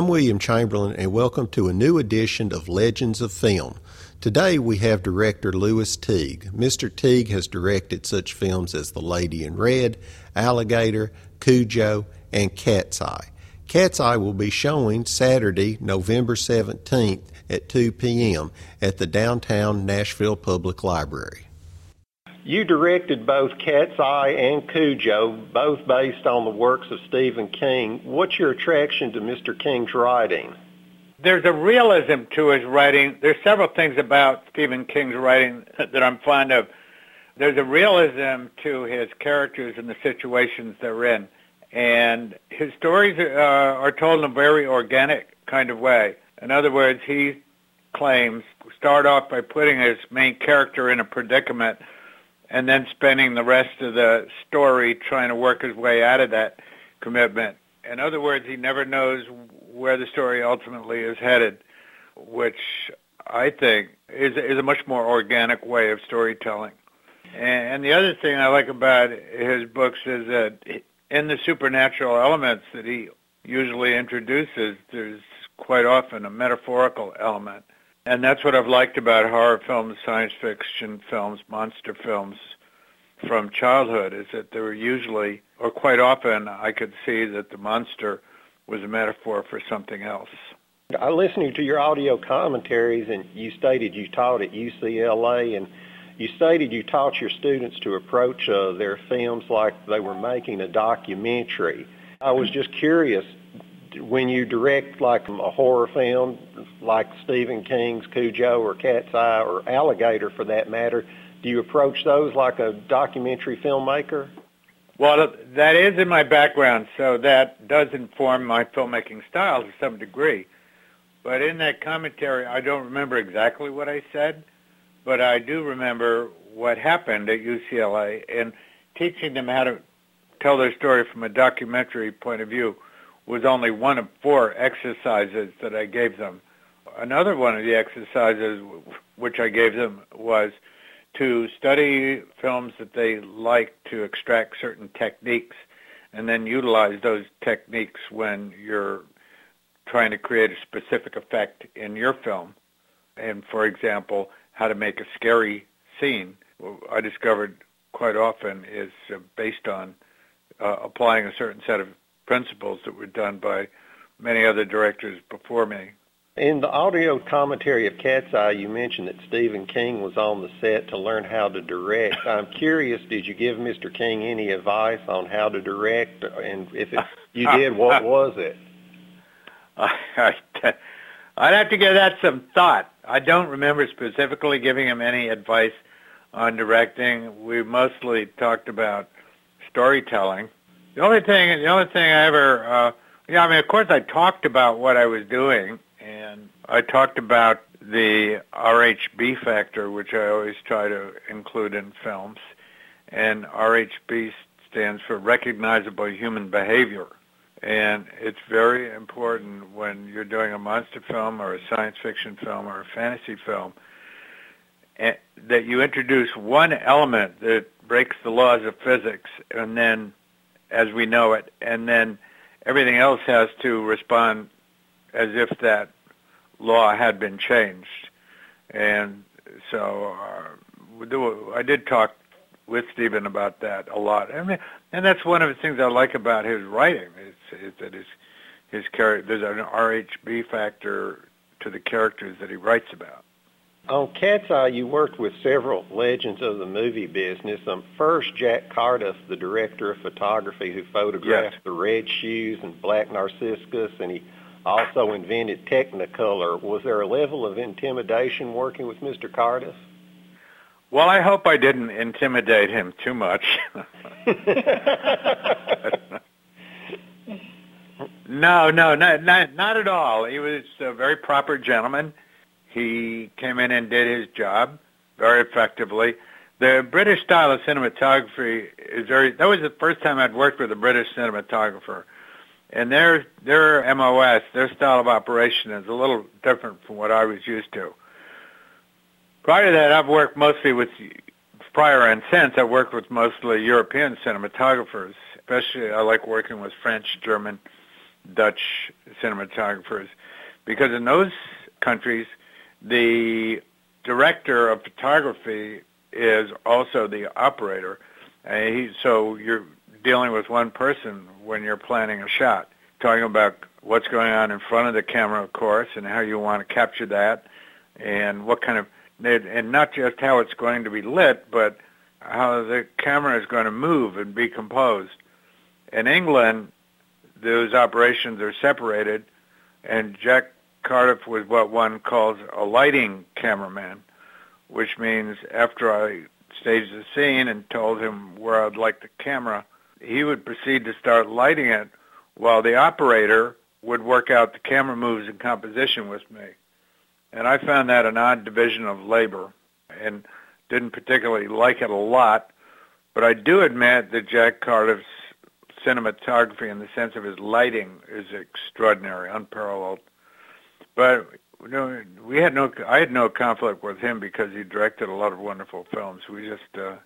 I'm William Chamberlain, and welcome to a new edition of Legends of Film. Today we have director Lewis Teague. Mr. Teague has directed such films as The Lady in Red, Alligator, Cujo, and Cat's Eye. Cat's Eye will be showing Saturday, November 17th at 2 p.m. at the downtown Nashville Public Library. You directed both Cat's Eye and Cujo, both based on the works of Stephen King. What's your attraction to Mr. King's writing? There's a realism to his writing. There's several things about Stephen King's writing that I'm fond of. There's a realism to his characters and the situations they're in. And his stories uh, are told in a very organic kind of way. In other words, he claims start off by putting his main character in a predicament and then spending the rest of the story trying to work his way out of that commitment. In other words, he never knows where the story ultimately is headed, which I think is is a much more organic way of storytelling. And the other thing I like about his books is that in the supernatural elements that he usually introduces, there's quite often a metaphorical element. And that's what I've liked about horror films, science fiction films, monster films from childhood is that there were usually, or quite often, I could see that the monster was a metaphor for something else. I listened to your audio commentaries, and you stated you taught at UCLA, and you stated you taught your students to approach uh, their films like they were making a documentary. I was just curious, when you direct like a horror film like Stephen King's Cujo or Cat's Eye or Alligator for that matter, do you approach those like a documentary filmmaker? Well, that is in my background, so that does inform my filmmaking style to some degree. But in that commentary, I don't remember exactly what I said, but I do remember what happened at UCLA and teaching them how to tell their story from a documentary point of view was only one of four exercises that I gave them. Another one of the exercises which I gave them was to study films that they like to extract certain techniques and then utilize those techniques when you're trying to create a specific effect in your film. And for example, how to make a scary scene, I discovered quite often is based on uh, applying a certain set of principles that were done by many other directors before me. In the audio commentary of Cat's Eye, you mentioned that Stephen King was on the set to learn how to direct. I'm curious, did you give Mr. King any advice on how to direct? And if it, you did, what was it? I'd have to give that some thought. I don't remember specifically giving him any advice on directing. We mostly talked about storytelling. The only thing, the only thing I ever, uh, yeah, I mean, of course, I talked about what I was doing and I talked about the RHB factor, which I always try to include in films. And RHB stands for recognizable human behavior. And it's very important when you're doing a monster film or a science fiction film or a fantasy film eh, that you introduce one element that breaks the laws of physics and then as we know it and then everything else has to respond as if that law had been changed. And so uh, I did talk with Stephen about that a lot. I mean, and that's one of the things I like about his writing is, is that his his character there's an RHB factor to the characters that he writes about. On Cat's Eye, you worked with several legends of the movie business. Um, first, Jack Cardiff, the director of photography who photographed yes. the Red Shoes and Black Narcissus, and he also invented Technicolor. Was there a level of intimidation working with Mr. Cardiff? Well, I hope I didn't intimidate him too much. No, no, not not not at all. He was a very proper gentleman. He came in and did his job very effectively. The British style of cinematography is very. That was the first time I'd worked with a British cinematographer, and their their MOS, their style of operation, is a little different from what I was used to. Prior to that, I've worked mostly with prior and since I've worked with mostly European cinematographers. Especially, I like working with French, German, Dutch cinematographers because in those countries, the director of photography is also the operator. And he, so you're dealing with one person when you're planning a shot, talking about what's going on in front of the camera, of course, and how you want to capture that, and what kind of, and not just how it's going to be lit, but how the camera is going to move and be composed. In England, those operations are separated, and Jack Cardiff was what one calls a lighting cameraman, which means after I staged the scene and told him where I'd like the camera, he would proceed to start lighting it while the operator would work out the camera moves and composition with me. And I found that an odd division of labor and didn't particularly like it a lot, but I do admit that Jack Cardiff's cinematography in the sense of his lighting is extraordinary, unparalleled. But you know, we had no, I had no conflict with him because he directed a lot of wonderful films. We just, uh,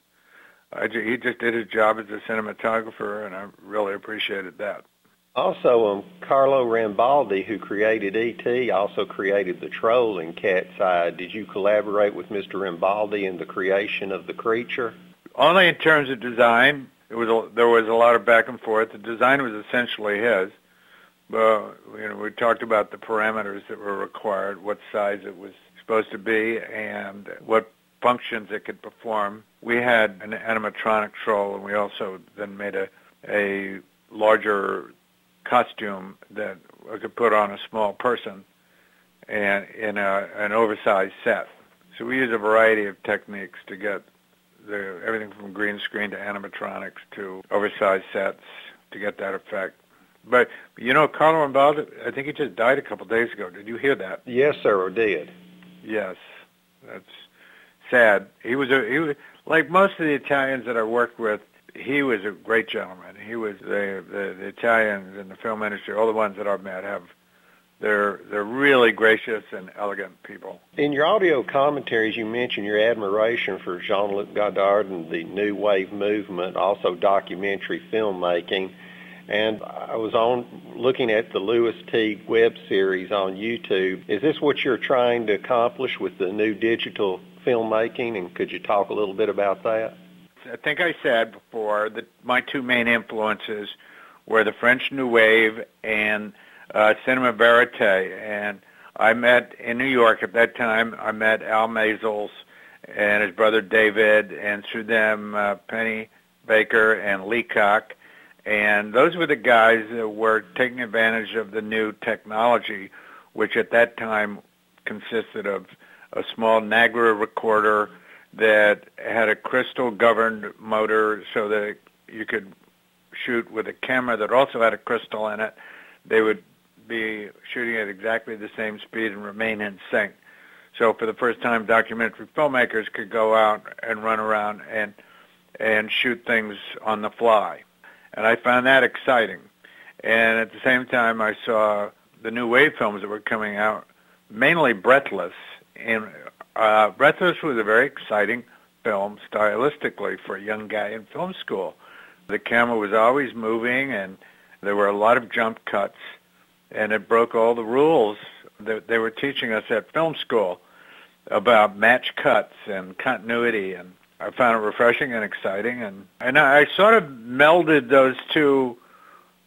I, he just did his job as a cinematographer, and I really appreciated that. Also, um, Carlo Rambaldi, who created E.T., also created The Troll in Cat's Eye. Did you collaborate with Mr. Rambaldi in the creation of the creature? Only in terms of design. It was a, there was a lot of back and forth. The design was essentially his. But you know, we talked about the parameters that were required, what size it was supposed to be, and what functions it could perform. We had an animatronic troll, and we also then made a a larger costume that I could put on a small person and in a, an oversized set. So we use a variety of techniques to get the, everything from green screen to animatronics to oversized sets to get that effect. But you know, Carlo Rambaldi, I think he just died a couple of days ago. Did you hear that? Yes, sir, I did. Yes, that's sad. He was a he was like most of the Italians that I worked with he was a great gentleman. He was the, the the Italians in the film industry. All the ones that I've met have they're they're really gracious and elegant people. In your audio commentaries, you mentioned your admiration for Jean-Luc Godard and the New Wave movement, also documentary filmmaking. And I was on looking at the Lewis Teague web series on YouTube. Is this what you're trying to accomplish with the new digital filmmaking? And could you talk a little bit about that? I think I said before that my two main influences were the French New Wave and uh, Cinema Verite. And I met in New York at that time. I met Al Maysles and his brother David, and through them uh, Penny Baker and Leacock. And those were the guys that were taking advantage of the new technology, which at that time consisted of a small Nagra recorder that had a crystal governed motor so that you could shoot with a camera that also had a crystal in it. They would be shooting at exactly the same speed and remain in sync. So for the first time, documentary filmmakers could go out and run around and and shoot things on the fly, and I found that exciting. And at the same time, I saw the new wave films that were coming out, mainly Breathless, and uh, Breathless was a very exciting film stylistically for a young guy in film school. The camera was always moving, and there were a lot of jump cuts, and it broke all the rules that they were teaching us at film school about match cuts and continuity, and I found it refreshing and exciting, and and I sort of melded those two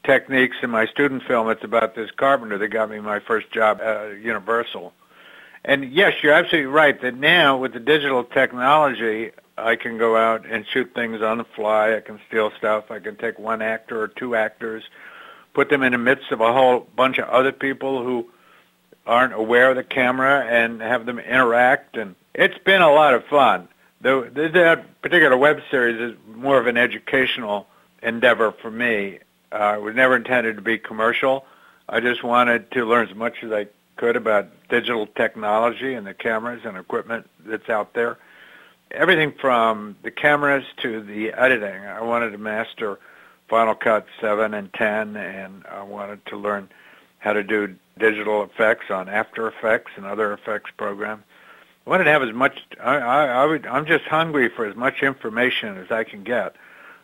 techniques in my student film. It's about this carpenter that got me my first job at Universal and yes, you're absolutely right that now with the digital technology, I can go out and shoot things on the fly. I can steal stuff. I can take one actor or two actors, put them in the midst of a whole bunch of other people who aren't aware of the camera and have them interact. And it's been a lot of fun. The, that particular web series is more of an educational endeavor for me. Uh, it was never intended to be commercial. I just wanted to learn as much as I could about digital technology and the cameras and equipment that's out there. Everything from the cameras to the editing. I wanted to master Final Cut 7 and 10, and I wanted to learn how to do digital effects on After Effects and other effects programs. I wanted to have as much. I, I, I would, I'm just hungry for as much information as I can get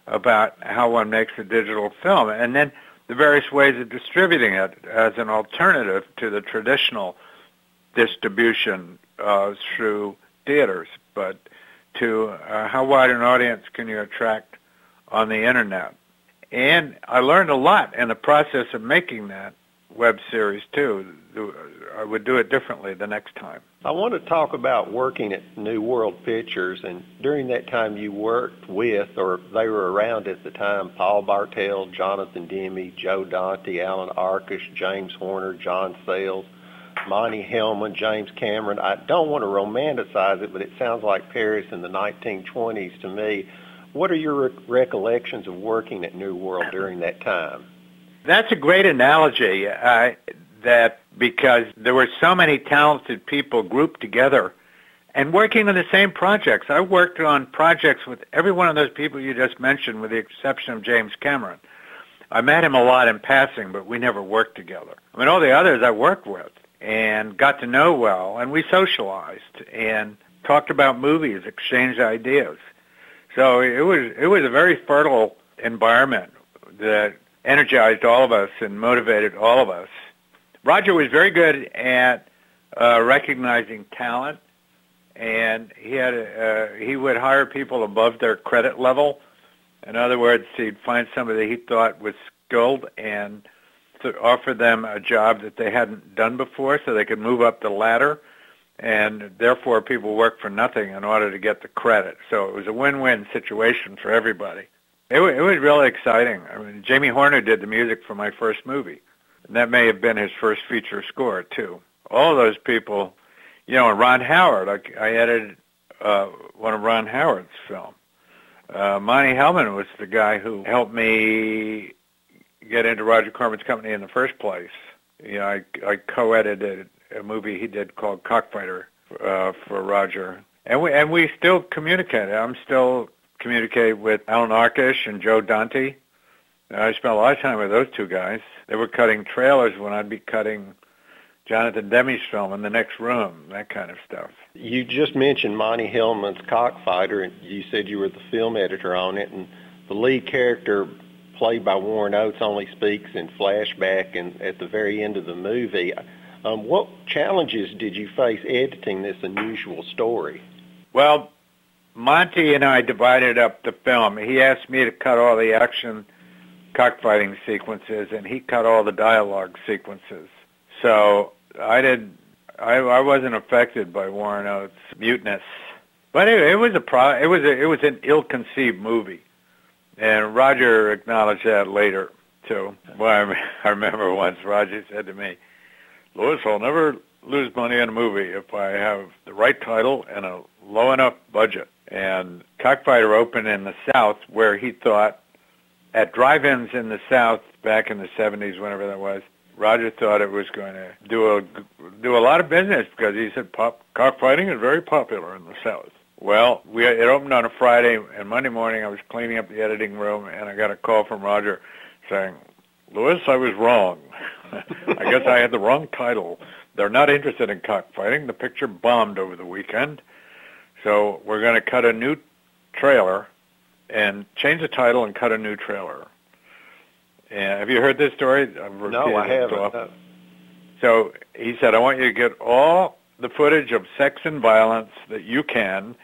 about how one makes a digital film, and then the various ways of distributing it as an alternative to the traditional distribution uh, through theaters, but to uh, how wide an audience can you attract on the internet. And I learned a lot in the process of making that web series too. I would do it differently the next time. I want to talk about working at New World Pictures, and during that time you worked with, or they were around at the time, Paul Bartel, Jonathan Demme, Joe Dante, Alan Arkush, James Horner, John Sayles, Monte Hellman, James Cameron. I don't want to romanticize it, but it sounds like Paris in the 1920s to me. What are your recollections of working at New World during that time? That's a great analogy. Uh, that because there were so many talented people grouped together and working on the same projects. I worked on projects with every one of those people you just mentioned, with the exception of James Cameron. I met him a lot in passing, but we never worked together. I mean, all the others I worked with and got to know well, and we socialized and talked about movies, exchanged ideas. So it was it was a very fertile environment that energized all of us and motivated all of us. Roger was very good at uh, recognizing talent, and he had a, uh, he would hire people above their credit level. In other words, he'd find somebody he thought was skilled and offer them a job that they hadn't done before, so they could move up the ladder. And therefore, people work for nothing in order to get the credit. So it was a win-win situation for everybody. It, it was really exciting. I mean, Jamie Horner did the music for my first movie. And that may have been his first feature score too. All those people, you know, and Ron Howard. I, I edited uh, one of Ron Howard's film. Uh, Monte Hellman was the guy who helped me get into Roger Corman's company in the first place. You know, I, I co-edited a movie he did called Cockfighter uh, for Roger, and we and we still communicate. I'm still communicate with Alan Arkush and Joe Dante. I spent a lot of time with those two guys. They were cutting trailers when I'd be cutting Jonathan Demme's film in the next room, that kind of stuff. You just mentioned Monte Hellman's Cockfighter, and you said you were the film editor on it, and the lead character played by Warren Oates only speaks in flashback and at the very end of the movie. Um, what challenges did you face editing this unusual story? Well, Monte and I divided up the film. He asked me to cut all the action cockfighting sequences, and he cut all the dialogue sequences. So I did. I, I wasn't affected by Warren Oates' muteness, but it, it was a pro. It was a, it was an ill-conceived movie, and Roger acknowledged that later too. Well, I, I remember once Roger said to me, "Louis, I'll never lose money on a movie if I have the right title and a low enough budget." And Cockfighter opened in the South where he thought at drive-ins in the South back in the 70s, whenever that was, Roger thought it was going to do a do a lot of business because he said pop, cockfighting is very popular in the South. Well, we it opened on a Friday, and Monday morning I was cleaning up the editing room, and I got a call from Roger saying, "Louis, I was wrong. I guess I had the wrong title. They're not interested in cockfighting. The picture bombed over the weekend." So we're going to cut a new trailer and change the title and cut a new trailer. And have you heard this story? no, I haven't. So he said, I want you to get all the footage of sex and violence that you can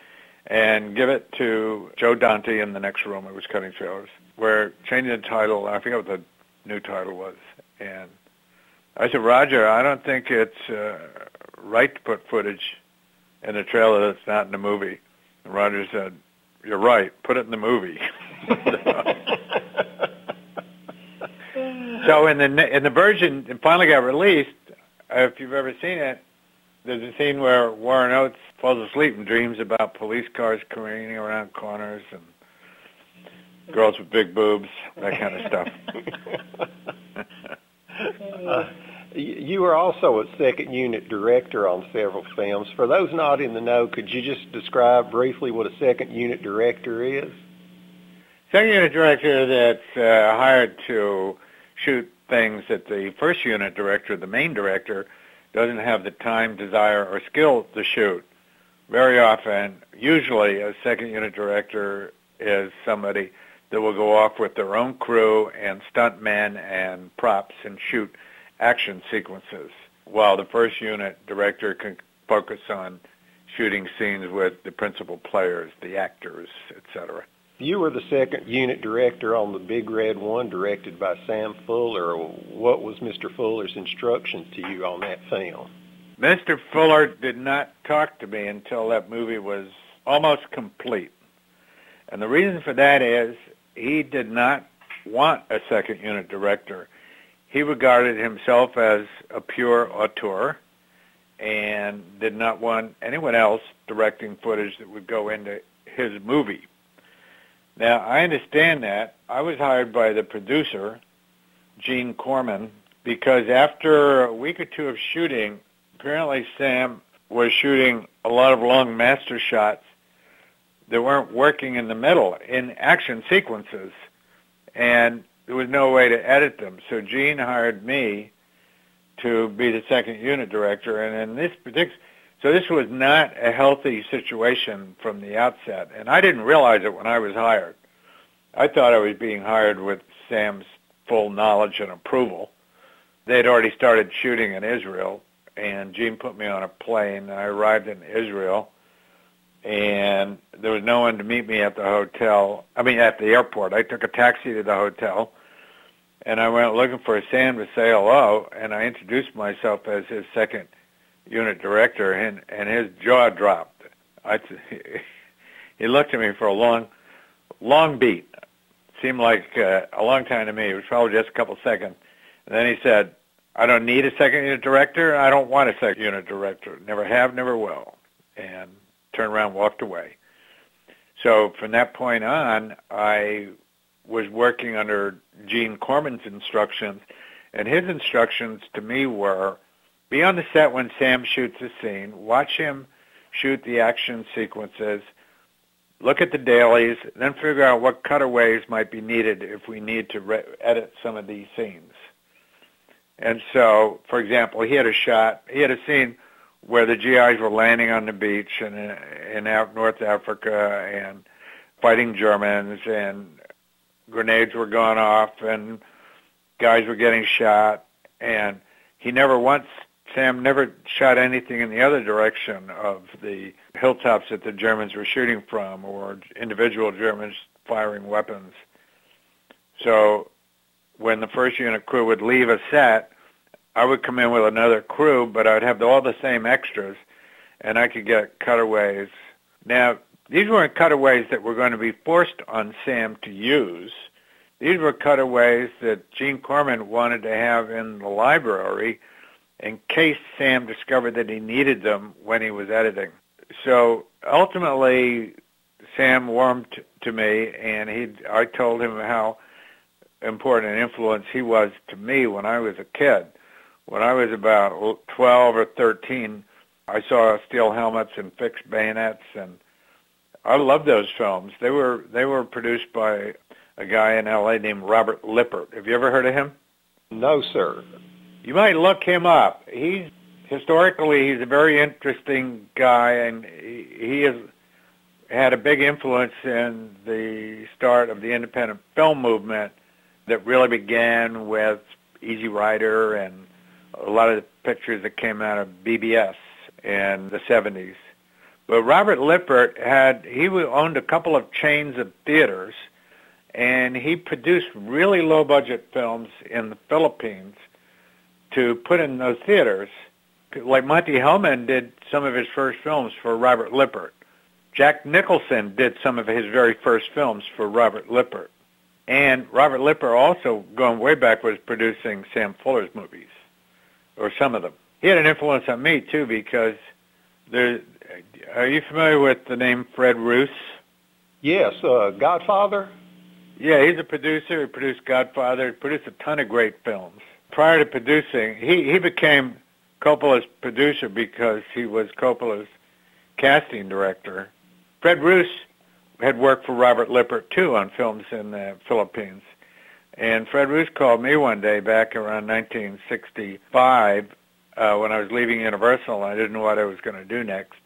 and give it to Joe Dante in the next room. It was cutting trailers. We're changing the title. I forget what the new title was. And I said, Roger, I don't think it's uh, right to put footage in a trailer that's not in the movie. And Roger said, "You're right. Put it in the movie." so in the in the version it finally got released, if you've ever seen it, there's a scene where Warren Oates falls asleep and dreams about police cars careening around corners and girls with big boobs, that kind of stuff. uh, you were also a second unit director on several films. For those not in the know, could you just describe briefly what a second unit director is? Second unit director that's uh, hired to shoot things that the first unit director, the main director, doesn't have the time, desire, or skill to shoot. Very often, usually a second unit director is somebody that will go off with their own crew and stuntmen and props and shoot action sequences, while the first unit director can focus on shooting scenes with the principal players, the actors, etc. You were the second unit director on the Big Red One, directed by Sam Fuller. What was Mr. Fuller's instructions to you on that film? Mr. Fuller did not talk to me until that movie was almost complete. And the reason for that is he did not want a second unit director. He regarded himself as a pure auteur and did not want anyone else directing footage that would go into his movie. Now, I understand that. I was hired by the producer, Gene Corman, because after a week or two of shooting, apparently Sam was shooting a lot of long master shots that weren't working in the middle in action sequences, and there was no way to edit them. So Gene hired me to be the second unit director, and in this particular so this was not a healthy situation from the outset, and I didn't realize it when I was hired. I thought I was being hired with Sam's full knowledge and approval. They had already started shooting in Israel, and Gene put me on a plane. And I arrived in Israel, and there was no one to meet me at the hotel. I mean, at the airport. I took a taxi to the hotel, and I went looking for Sam to say hello, and I introduced myself as his second unit director, and and his jaw dropped. I he looked at me for a long, long beat. Seemed like uh, a long time to me. It was probably just a couple seconds. And then he said, "I don't need a second unit director. I don't want a second unit director. Never have, never will." And turned around, walked away. So from that point on, I was working under Gene Corman's instructions, and his instructions to me were be on the set when Sam shoots a scene. Watch him shoot the action sequences. Look at the dailies, then figure out what cutaways might be needed if we need to re- edit some of these scenes. And so, for example, he had a shot, he had a scene where the GIs were landing on the beach in, in North Africa and fighting Germans, and grenades were going off, and guys were getting shot, and he never once Sam never shot anything in the other direction of the hilltops that the Germans were shooting from or individual Germans firing weapons. So when the first unit crew would leave a set, I would come in with another crew, but I'd have all the same extras, and I could get cutaways. Now, these weren't cutaways that were going to be forced on Sam to use. These were cutaways that Gene Corman wanted to have in the library in case Sam discovered that he needed them when he was editing. So ultimately, Sam warmed to me, and he I told him how important an influence he was to me when I was a kid. When I was about 12 or 13, I saw steel helmets and fixed bayonets, and I love those films. They were they were produced by a guy in L.A. named Robert Lippert. Have you ever heard of him? No, sir. You might look him up. He's historically he's a very interesting guy, and he, he has had a big influence in the start of the independent film movement that really began with Easy Rider and a lot of the pictures that came out of BBS in the 70s. But Robert Lippert had he owned a couple of chains of theaters, and he produced really low budget films in the Philippines to put in those theaters. Like Monte Hellman did some of his first films for Robert Lippert. Jack Nicholson did some of his very first films for Robert Lippert. And Robert Lippert also, going way back, was producing Sam Fuller's movies, or some of them. He had an influence on me, too, because there, are you familiar with the name Fred Roos? Yes, uh, Godfather? Yeah, he's a producer. He produced Godfather. He produced a ton of great films. prior to producing, he, he became Coppola's producer because he was Coppola's casting director. Fred Roos had worked for Robert Lippert too on films in the Philippines. And Fred Roos called me one day back around 1965 uh, when I was leaving Universal and I didn't know what I was going to do next.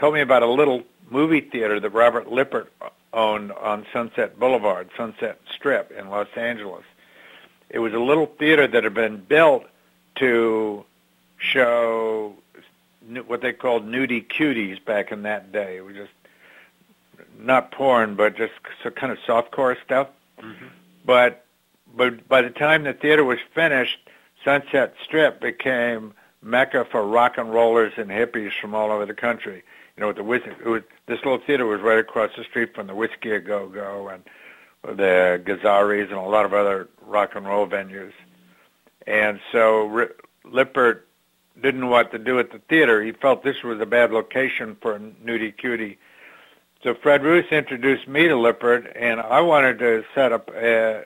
Told me about a little movie theater that Robert Lippert owned on Sunset Boulevard, Sunset Strip in Los Angeles. It was a little theater that had been built to show what they called nudie cuties back in that day. It was just not porn, but just so kind of softcore stuff. Mm-hmm. But but by the time the theater was finished, Sunset Strip became mecca for rock and rollers and hippies from all over the country. You know, the it was, this little theater was right across the street from the Whisky a Go Go and the Gazzarri's and a lot of other rock and roll venues. And so R- Lippert didn't know what to do at the theater. He felt this was a bad location for nudie cutie. So Fred Roos introduced me to Lippert, and I wanted to set up a,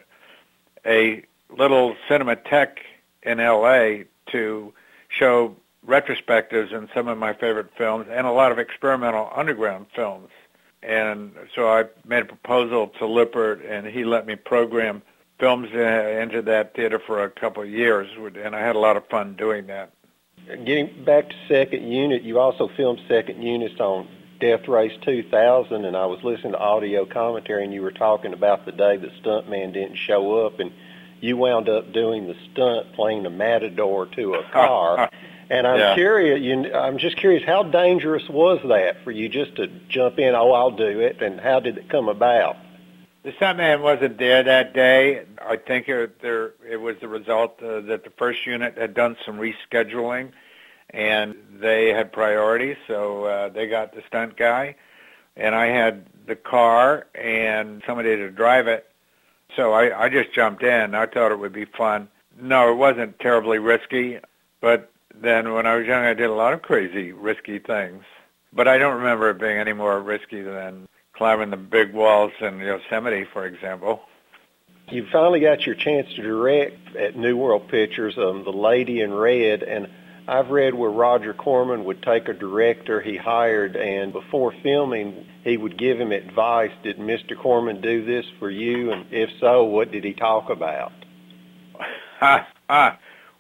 a little cinematheque in L.A. to show retrospectives in some of my favorite films and a lot of experimental underground films. And so I made a proposal to Lippert, and he let me program films into that theater for a couple of years, and I had a lot of fun doing that. Getting back to Second Unit, you also filmed Second Unit on Death Race 2000, and I was listening to audio commentary, and you were talking about the day the stuntman didn't show up, and you wound up doing the stunt playing the matador to a car. and I'm yeah. curious, you, I'm just curious, how dangerous was that for you just to jump in? Oh, I'll do it, and how did it come about? The stuntman wasn't there that day. I think it, there, it was the result uh, that the first unit had done some rescheduling, and they had priorities, so uh, they got the stunt guy, and I had the car and somebody to drive it. So I, I just jumped in. I thought it would be fun. No, it wasn't terribly risky, but then when I was young, I did a lot of crazy, risky things. But I don't remember it being any more risky than climbing the big walls in Yosemite, for example. You finally got your chance to direct at New World Pictures, um, The Lady in Red, and I've read where Roger Corman would take a director he hired, and before filming, he would give him advice. Did Mr. Corman do this for you? And if so, what did he talk about?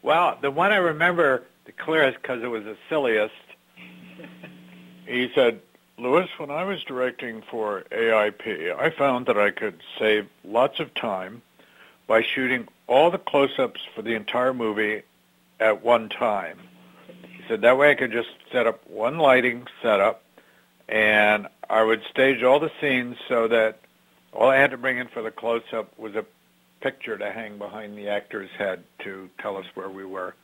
well, the one I remember the clearest because it was the silliest. he said, Louis, when I was directing for AIP, I found that I could save lots of time by shooting all the close-ups for the entire movie at one time. He said that way I could just set up one lighting setup and I would stage all the scenes so that all I had to bring in for the close-up was a picture to hang behind the actor's head to tell us where we were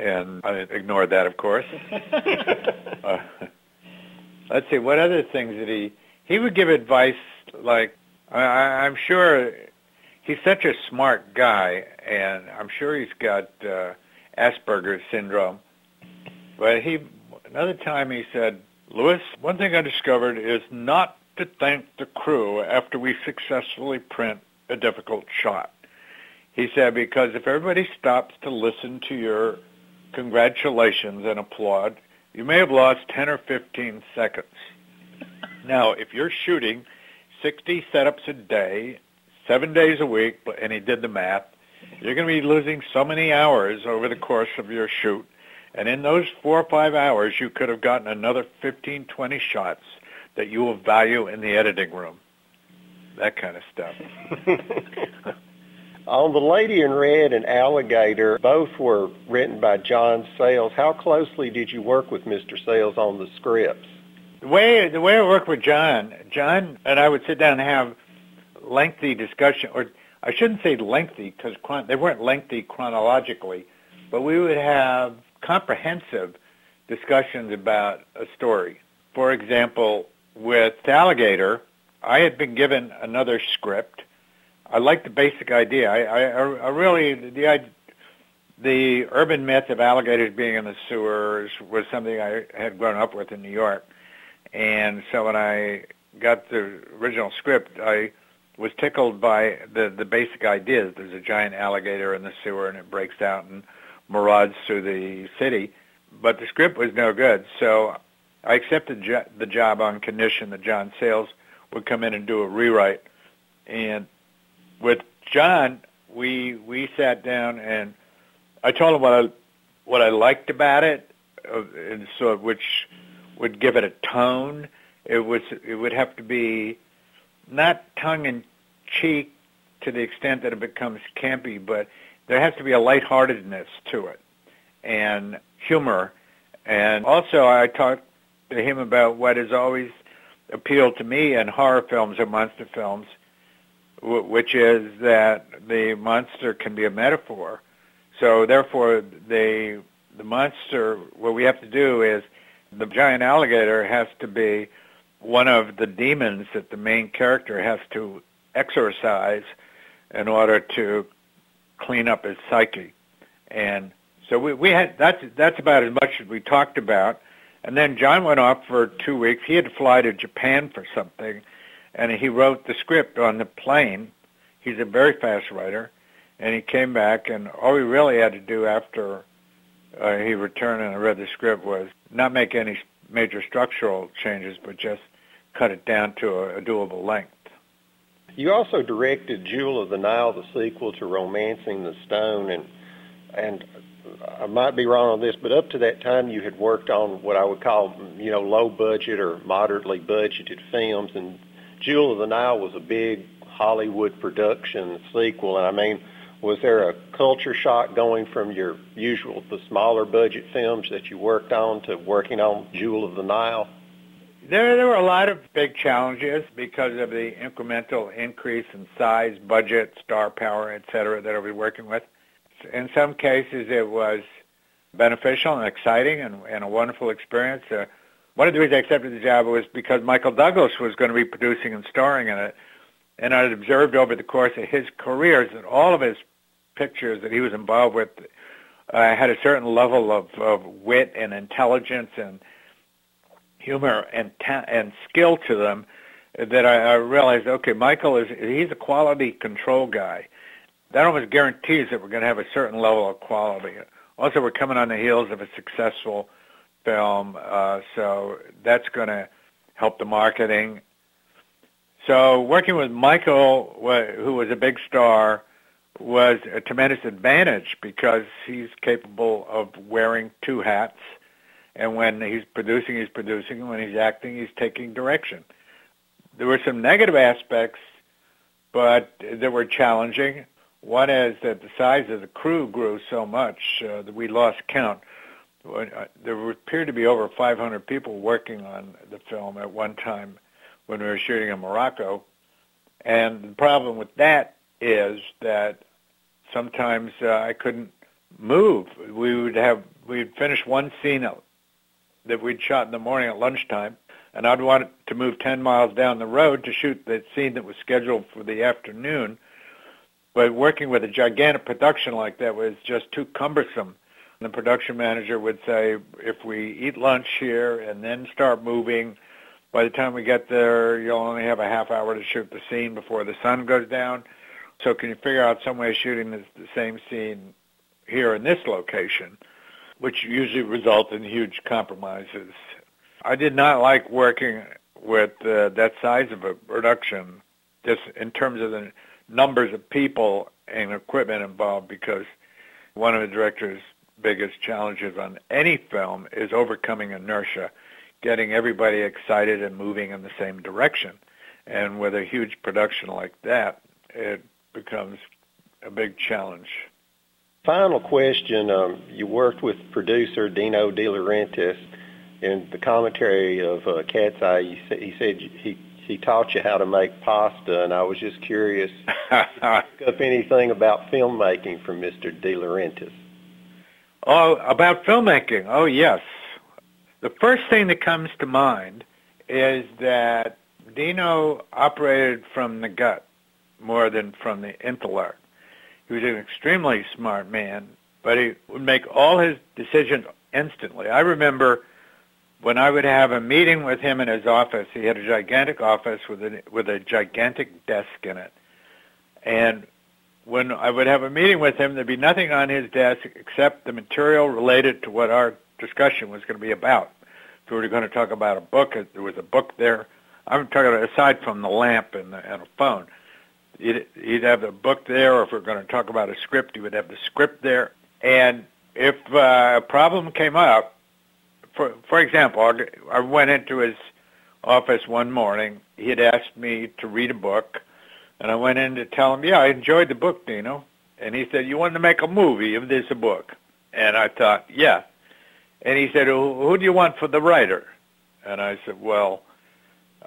and I ignored that, of course. uh, let's see, what other things did he? He would give advice like, I, I'm sure he's such a smart guy, and I'm sure he's got uh, Asperger's syndrome. But he, another time he said, Louis, one thing I discovered is not to thank the crew after we successfully print a difficult shot. He said, because if everybody stops to listen to your congratulations and applaud, you may have lost 10 or 15 seconds. now, if you're shooting 60 setups a day, seven days a week, and he did the math, you're going to be losing so many hours over the course of your shoot. And in those four or five hours, you could have gotten another 15, 20 shots that you will value in the editing room. That kind of stuff. On The Lady in Red and Alligator, both were written by John Sayles. How closely did you work with Mr. Sayles on the scripts? The way the way I worked with John, John and I would sit down and have lengthy discussion, or I shouldn't say lengthy because chron- they weren't lengthy chronologically, but we would have comprehensive discussions about a story. For example, with Alligator, I had been given another script I like the basic idea. I, I, I really the the urban myth of alligators being in the sewers was something I had grown up with in New York, and so when I got the original script, I was tickled by the the basic ideas. There's a giant alligator in the sewer, and it breaks out and marauds through the city. But the script was no good, so I accepted jo- the job on condition that John Sayles would come in and do a rewrite. And with John, we we sat down and I told him what I what I liked about it, uh, and so which would give it a tone. It was it would have to be not tongue in cheek to the extent that it becomes campy, but there has to be a lightheartedness to it and humor. And also, I talked to him about what has always appealed to me in horror films or monster films, which is that the monster can be a metaphor. So therefore, the the monster, what we have to do is the giant alligator has to be one of the demons that the main character has to exorcise in order to clean up his psyche. And so we, we had that's that's about as much as we talked about. And then John went off for two weeks. He had to fly to Japan for something, and he wrote the script on the plane. He's a very fast writer, and he came back. And all we really had to do after uh, he returned and I read the script was not make any major structural changes, but just cut it down to a, a doable length. You also directed Jewel of the Nile, the sequel to Romancing the Stone, and and I might be wrong on this, but up to that time you had worked on what I would call, you know, low budget or moderately budgeted films, and Jewel of the Nile was a big Hollywood production sequel, and I mean, was there a culture shock going from your usual, the smaller budget films that you worked on to working on Jewel of the Nile? There, there were a lot of big challenges because of the incremental increase in size, budget, star power, et cetera, that I was working with. In some cases, it was beneficial and exciting and, and a wonderful experience. Uh, one of the reasons I accepted the job was because Michael Douglas was going to be producing and starring in it. And I had observed over the course of his career that all of his pictures that he was involved with uh, had a certain level of, of wit and intelligence and humor and ta- and skill to them that I, I realized, okay, Michael is he's a quality control guy. That almost guarantees that we're going to have a certain level of quality. Also, we're coming on the heels of a successful film, uh, so that's going to help the marketing. So working with Michael, who was a big star, was a tremendous advantage because he's capable of wearing two hats. And when he's producing, he's producing. When he's acting, he's taking direction. There were some negative aspects, but that were challenging. One is that the size of the crew grew so much uh, that we lost count. There appeared to be over 500 people working on the film at one time when we were shooting in Morocco. And the problem with that is that sometimes uh, I couldn't move. We would have we'd finish one scene that we'd shot in the morning at lunchtime, and I'd want to move 10 miles down the road to shoot that scene that was scheduled for the afternoon. But working with a gigantic production like that was just too cumbersome. The production manager would say, if we eat lunch here and then start moving, by the time we get there, you'll only have a half hour to shoot the scene before the sun goes down. So can you figure out some way of shooting the, same scene here in this location, which usually result in huge compromises. I did not like working with uh, that size of a production, just in terms of the numbers of people and equipment involved, because one of the director's biggest challenges on any film is overcoming inertia, getting everybody excited and moving in the same direction. And with a huge production like that, it becomes a big challenge. Final question. Um, you worked with producer Dino De Laurentiis. In the commentary of uh, Cat's Eye, he, sa- he said he he taught you how to make pasta, and I was just curious pick up anything about filmmaking from Mr. De Laurentiis. Oh, about filmmaking. Oh, yes. The first thing that comes to mind is that Dino operated from the gut more than from the intellect. He was an extremely smart man, but he would make all his decisions instantly. I remember when I would have a meeting with him in his office, he had a gigantic office with a, with a gigantic desk in it. And when I would have a meeting with him, there'd be nothing on his desk except the material related to what our discussion was going to be about. If we were going to talk about a book, there was a book there. I'm talking about aside from the lamp and, the, and a phone. He'd, he'd have the book there, or if we we're going to talk about a script, he would have the script there. And if uh, a problem came up, for for example, I went into his office one morning. He had asked me to read a book, and I went in to tell him, "Yeah, I enjoyed the book, Dino." And he said, "You want to make a movie of this book?" And I thought, "Yeah." And he said, "Who do you want for the writer?" And I said, "Well,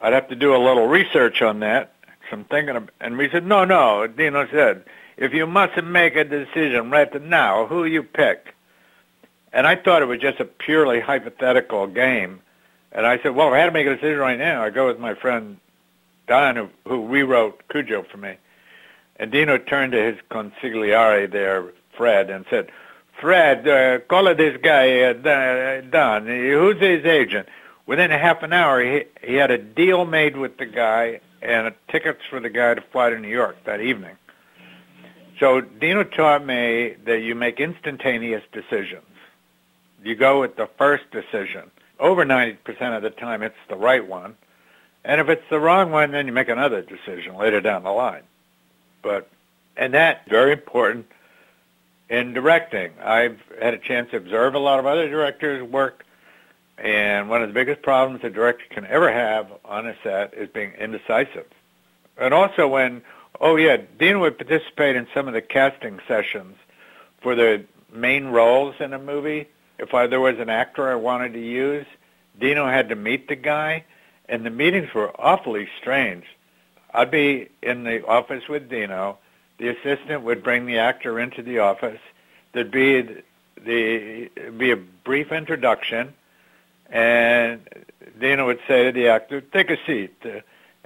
I'd have to do a little research on that." So I'm thinking, of, and we said, "No, no." Dino said, "If you mustn't make a decision right now, who you pick?" And I thought it was just a purely hypothetical game. And I said, well, if I had to make a decision right now, I'd go with my friend Don, who, who rewrote Cujo for me. And Dino turned to his consigliere there, Fred, and said, Fred, uh, call this guy uh, Don. Who's his agent? Within a half an hour, he, he had a deal made with the guy and tickets for the guy to fly to New York that evening. So Dino taught me that you make instantaneous decisions. You go with the first decision. Over 90% of the time, it's the right one. And if it's the wrong one, then you make another decision later down the line. But, and that's very important in directing. I've had a chance to observe a lot of other directors' work, and one of the biggest problems a director can ever have on a set is being indecisive. And also when, oh yeah, Dean would participate in some of the casting sessions for the main roles in a movie, if I, there was an actor I wanted to use, Dino had to meet the guy, and the meetings were awfully strange. I'd be in the office with Dino. The assistant would bring the actor into the office. There'd be the, be a brief introduction, and Dino would say to the actor, "Take a seat,"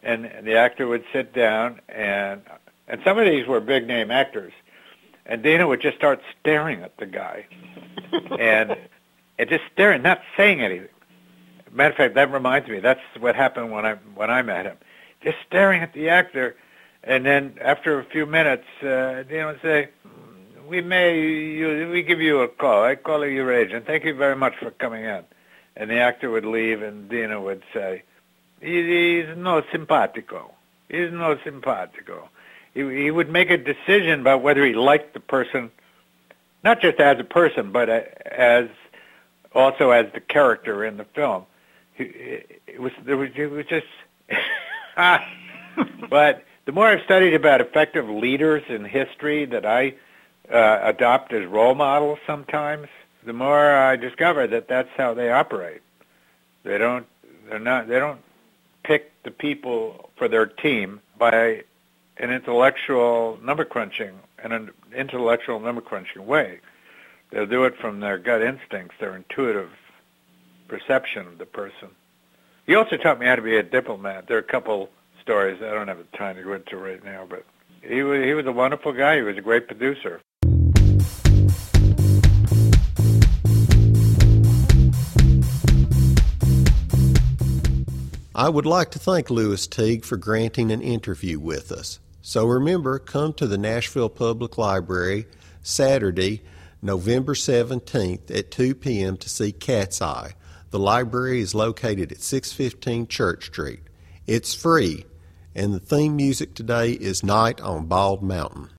and the actor would sit down. and And some of these were big name actors, and Dino would just start staring at the guy and and just staring, not saying anything. Matter of fact, that reminds me. That's what happened when I when I met him. Just staring at the actor, and then after a few minutes, uh, know, say, "We may, you, we give you a call. I call you your agent. Thank you very much for coming in." And the actor would leave, and Dino would say, he, "He's no simpatico. He's no simpatico." He, he would make a decision about whether he liked the person not just as a person, but as also as the character in the film. It was there was it was just. but the more I've studied about effective leaders in history that I uh, adopt as role models, sometimes the more I discover that that's how they operate. They don't. They're not. They don't pick the people for their team by an intellectual number crunching in an intellectual number crunching way. They'll do it from their gut instincts, their intuitive perception of the person. He also taught me how to be a diplomat. There are a couple stories I don't have the time to go into right now, but he was he was a wonderful guy. He was a great producer. I would like to thank Lewis Teague for granting an interview with us. So remember, come to the Nashville Public Library Saturday, November 17th at 2 p.m. to see Cat's Eye. The library is located at 615 Church Street. It's free, and the theme music today is Night on Bald Mountain.